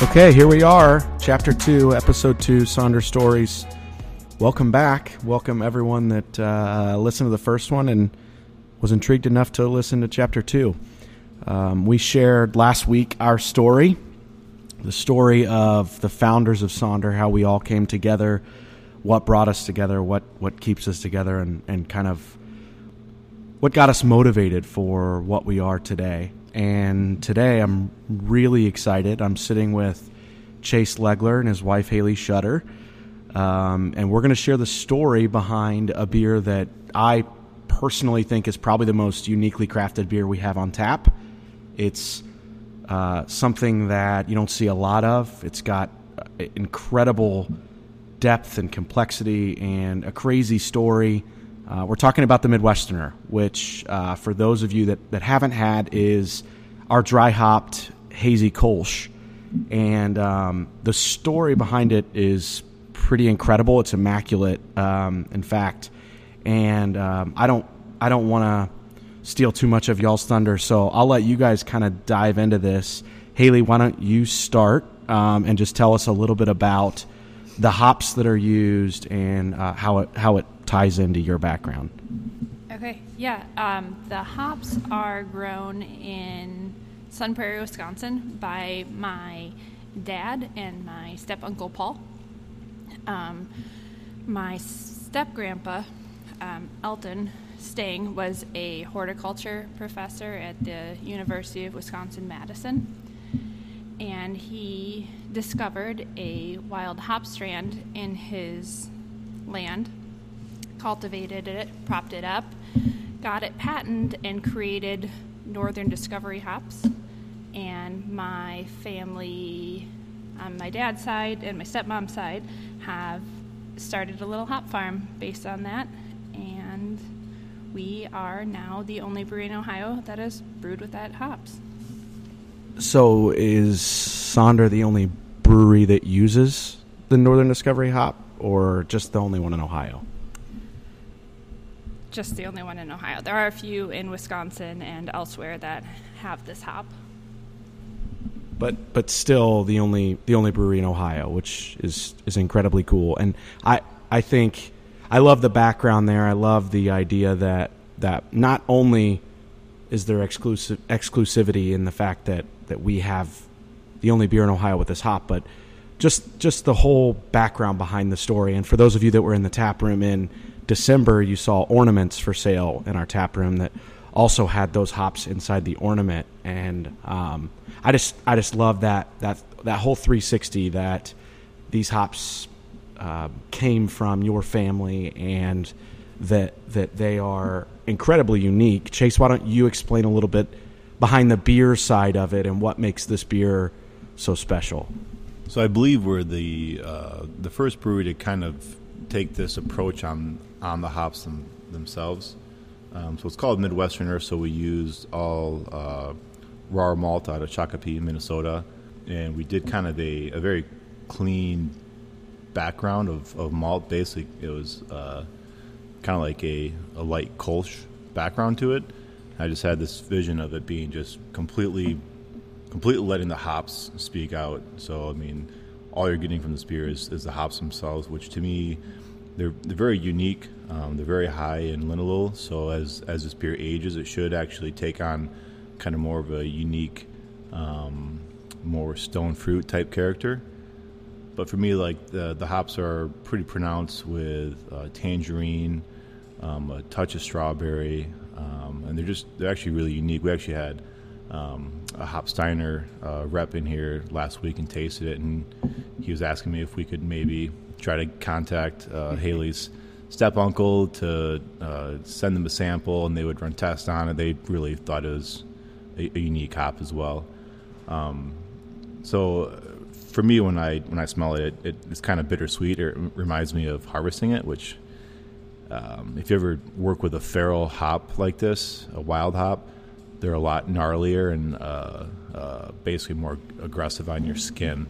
Okay, here we are, chapter two, episode two, Sonder Stories. Welcome back. Welcome everyone that uh, listened to the first one and was intrigued enough to listen to chapter two. Um, we shared last week our story, the story of the founders of Sonder, how we all came together, what brought us together, what what keeps us together, and and kind of what got us motivated for what we are today. And today I'm really excited. I'm sitting with Chase Legler and his wife Haley Shutter. Um, and we're going to share the story behind a beer that I personally think is probably the most uniquely crafted beer we have on tap. It's uh, something that you don't see a lot of. It's got uh, incredible depth and complexity and a crazy story. Uh, we're talking about the Midwesterner, which, uh, for those of you that, that haven't had, is our dry hopped hazy Kolsch. And um, the story behind it is pretty incredible. It's immaculate, um, in fact. And um, I don't, I don't want to steal too much of y'all's thunder, so I'll let you guys kind of dive into this. Haley, why don't you start um, and just tell us a little bit about the hops that are used and uh, how it how it ties into your background. Okay, yeah. Um, the hops are grown in Sun Prairie, Wisconsin by my dad and my step uncle Paul. Um, my step grandpa, um, Elton Stang, was a horticulture professor at the University of Wisconsin Madison. And he discovered a wild hop strand in his land cultivated it, propped it up, got it patented, and created Northern Discovery hops. And my family, on my dad's side and my stepmom's side, have started a little hop farm based on that. And we are now the only brewery in Ohio that is brewed with that hops. So, is Sonder the only brewery that uses the Northern Discovery hop, or just the only one in Ohio? Just the only one in Ohio. There are a few in Wisconsin and elsewhere that have this hop. But but still the only the only brewery in Ohio, which is is incredibly cool. And I I think I love the background there. I love the idea that that not only is there exclusive exclusivity in the fact that that we have the only beer in Ohio with this hop, but just just the whole background behind the story. And for those of you that were in the tap room in December, you saw ornaments for sale in our tap room that also had those hops inside the ornament, and um, I just I just love that that that whole 360 that these hops uh, came from your family and that that they are incredibly unique. Chase, why don't you explain a little bit behind the beer side of it and what makes this beer so special? So I believe we're the uh, the first brewery to kind of take this approach on on the hops them, themselves. Um, so it's called Midwesterner. So we used all uh, Rahr malt out of Shakopee, Minnesota, and we did kind of a, a very clean background of, of malt. Basically, it was uh, kind of like a, a light Kolsch background to it. I just had this vision of it being just completely, completely letting the hops speak out. So I mean, all you're getting from this beer is, is the hops themselves, which to me they're, they're very unique. Um, they're very high in linalool, so as as this beer ages, it should actually take on kind of more of a unique, um, more stone fruit type character. But for me, like the the hops are pretty pronounced with uh, tangerine, um, a touch of strawberry, um, and they're just they're actually really unique. We actually had um, a Hopsteiner uh, rep in here last week and tasted it, and he was asking me if we could maybe try to contact uh, Haley's step uncle to uh, send them a sample, and they would run tests on it. They really thought it was a, a unique hop as well. Um, so for me, when I when I smell it, it, it's kind of bittersweet. It reminds me of harvesting it, which um, if you ever work with a feral hop like this, a wild hop, they're a lot gnarlier and uh, uh, basically more aggressive on your skin.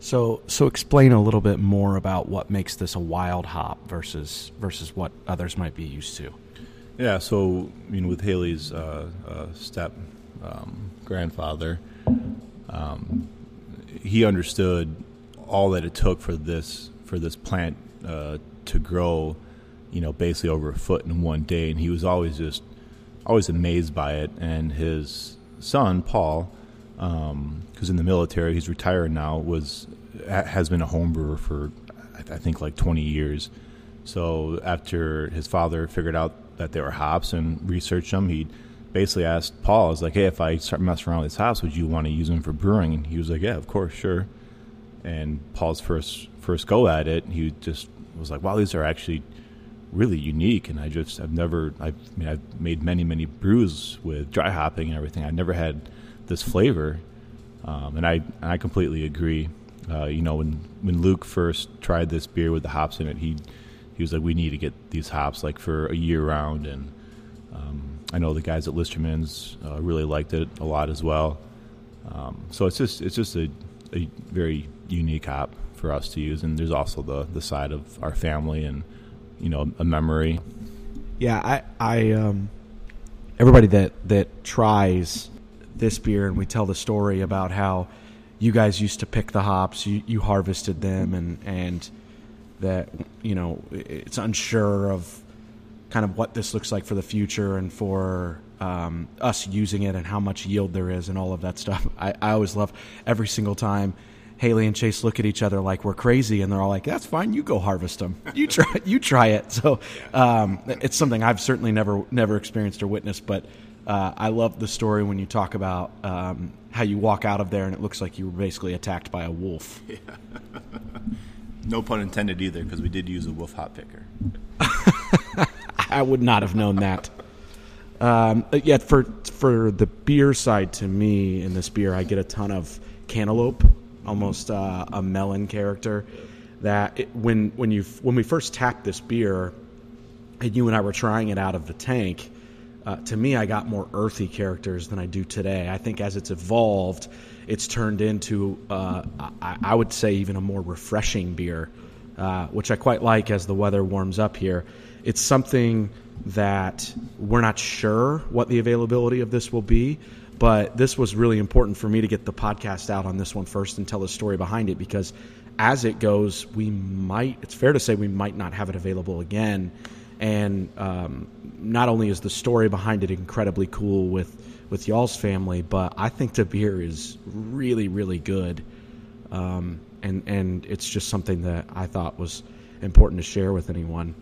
So, so explain a little bit more about what makes this a wild hop versus versus what others might be used to. Yeah, so I mean, with Haley's uh, uh, step um, grandfather, um, he understood all that it took for this for this plant uh, to grow, you know, basically over a foot in one day, and he was always just always amazed by it. And his son Paul, um, in the military, he's retired now, was has been a home brewer for I think like 20 years. So after his father figured out that they were hops and researched them, he basically asked Paul, "Is like, hey, if I start messing around with these hops, would you want to use them for brewing?" And he was like, "Yeah, of course, sure." And Paul's first first go at it, he just was like, "Wow, these are actually really unique." And I just I've never I've, I mean I've made many many brews with dry hopping and everything. I've never had this flavor, um, and I I completely agree. Uh, you know, when when Luke first tried this beer with the hops in it, he he was like, "We need to get these hops like for a year round." And um, I know the guys at Listermann's uh, really liked it a lot as well. Um, so it's just it's just a, a very unique hop for us to use, and there's also the the side of our family and you know a memory. Yeah, I I um, everybody that that tries this beer, and we tell the story about how you guys used to pick the hops, you, you harvested them, and and that you know it's unsure of kind of what this looks like for the future and for um, us using it and how much yield there is and all of that stuff. I, I always love every single time Haley and Chase look at each other like we're crazy, and they're all like, "That's fine, you go harvest them. You try, you try it." So um, it's something I've certainly never never experienced or witnessed, but uh, I love the story when you talk about um, how you walk out of there and it looks like you were basically attacked by a wolf. Yeah. no pun intended either, because we did use a wolf hop picker. I would not have known that. Um, yet for for the beer side, to me in this beer, I get a ton of cantaloupe, almost uh, a melon character. That it, when when you when we first tapped this beer, and you and I were trying it out of the tank, uh, to me, I got more earthy characters than I do today. I think as it's evolved, it's turned into, uh, I, I, would say, even a more refreshing beer, uh, which I quite like as the weather warms up here. It's something that we're not sure what the availability of this will be, but this was really important for me to get the podcast out on this one first and tell the story behind it because as it goes, we might, it's fair to say, we might not have it available again. And um, not only is the story behind it incredibly cool with with y'all's family, but I think the beer is really really good, um, and and it's just something that I thought was important to share with anyone.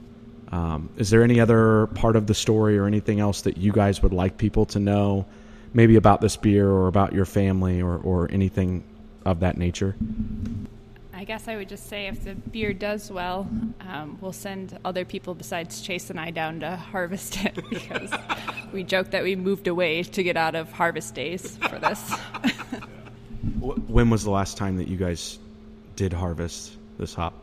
Um, is there any other part of the story or anything else that you guys would like people to know, maybe about this beer or about your family or, or anything of that nature? I guess I would just say if the beer does well, um, we'll send other people besides Chase and I down to harvest it because we joke that we moved away to get out of harvest days for this. when was the last time that you guys did harvest this hop?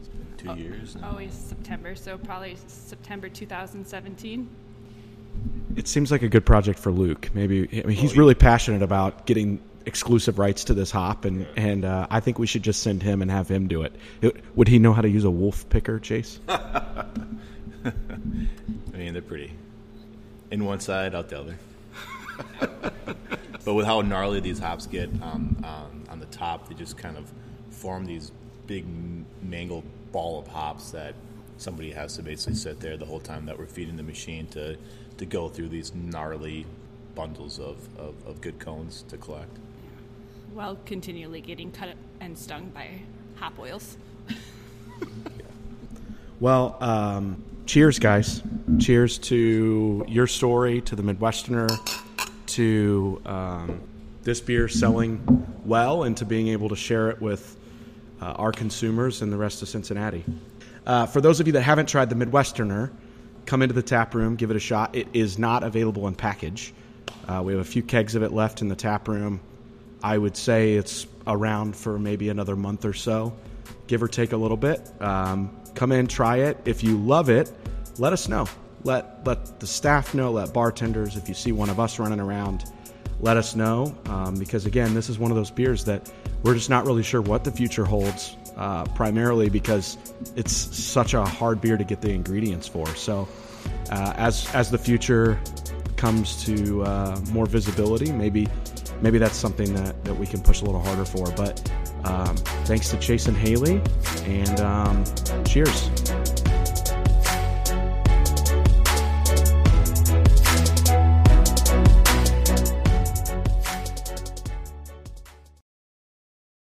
It's been two oh, years. Now. Always September, so probably September 2017. It seems like a good project for Luke. Maybe I mean, he's really passionate about getting exclusive rights to this hop, and and uh, I think we should just send him and have him do it. it. Would he know how to use a wolf picker, Chase? I mean, they're pretty. In one side, out the other. but with how gnarly these hops get on, on, on the top, they just kind of form these big mangled ball of hops that somebody has to basically sit there the whole time that we're feeding the machine to to go through these gnarly bundles of, of, of good cones to collect while continually getting cut and stung by hop oils. well, um, cheers, guys. Cheers to your story, to the Midwesterner, to um, this beer selling well, and to being able to share it with uh, our consumers and the rest of Cincinnati. Uh, for those of you that haven't tried the Midwesterner, come into the tap room, give it a shot. It is not available in package. Uh, we have a few kegs of it left in the tap room. I would say it's around for maybe another month or so, give or take a little bit. Um, come in, try it. If you love it, let us know. Let let the staff know. Let bartenders. If you see one of us running around, let us know. Um, because again, this is one of those beers that we're just not really sure what the future holds. Uh, primarily because it's such a hard beer to get the ingredients for. So, uh, as as the future comes to uh, more visibility, maybe maybe that's something that, that we can push a little harder for. But um, thanks to Chase and Haley, and um, cheers.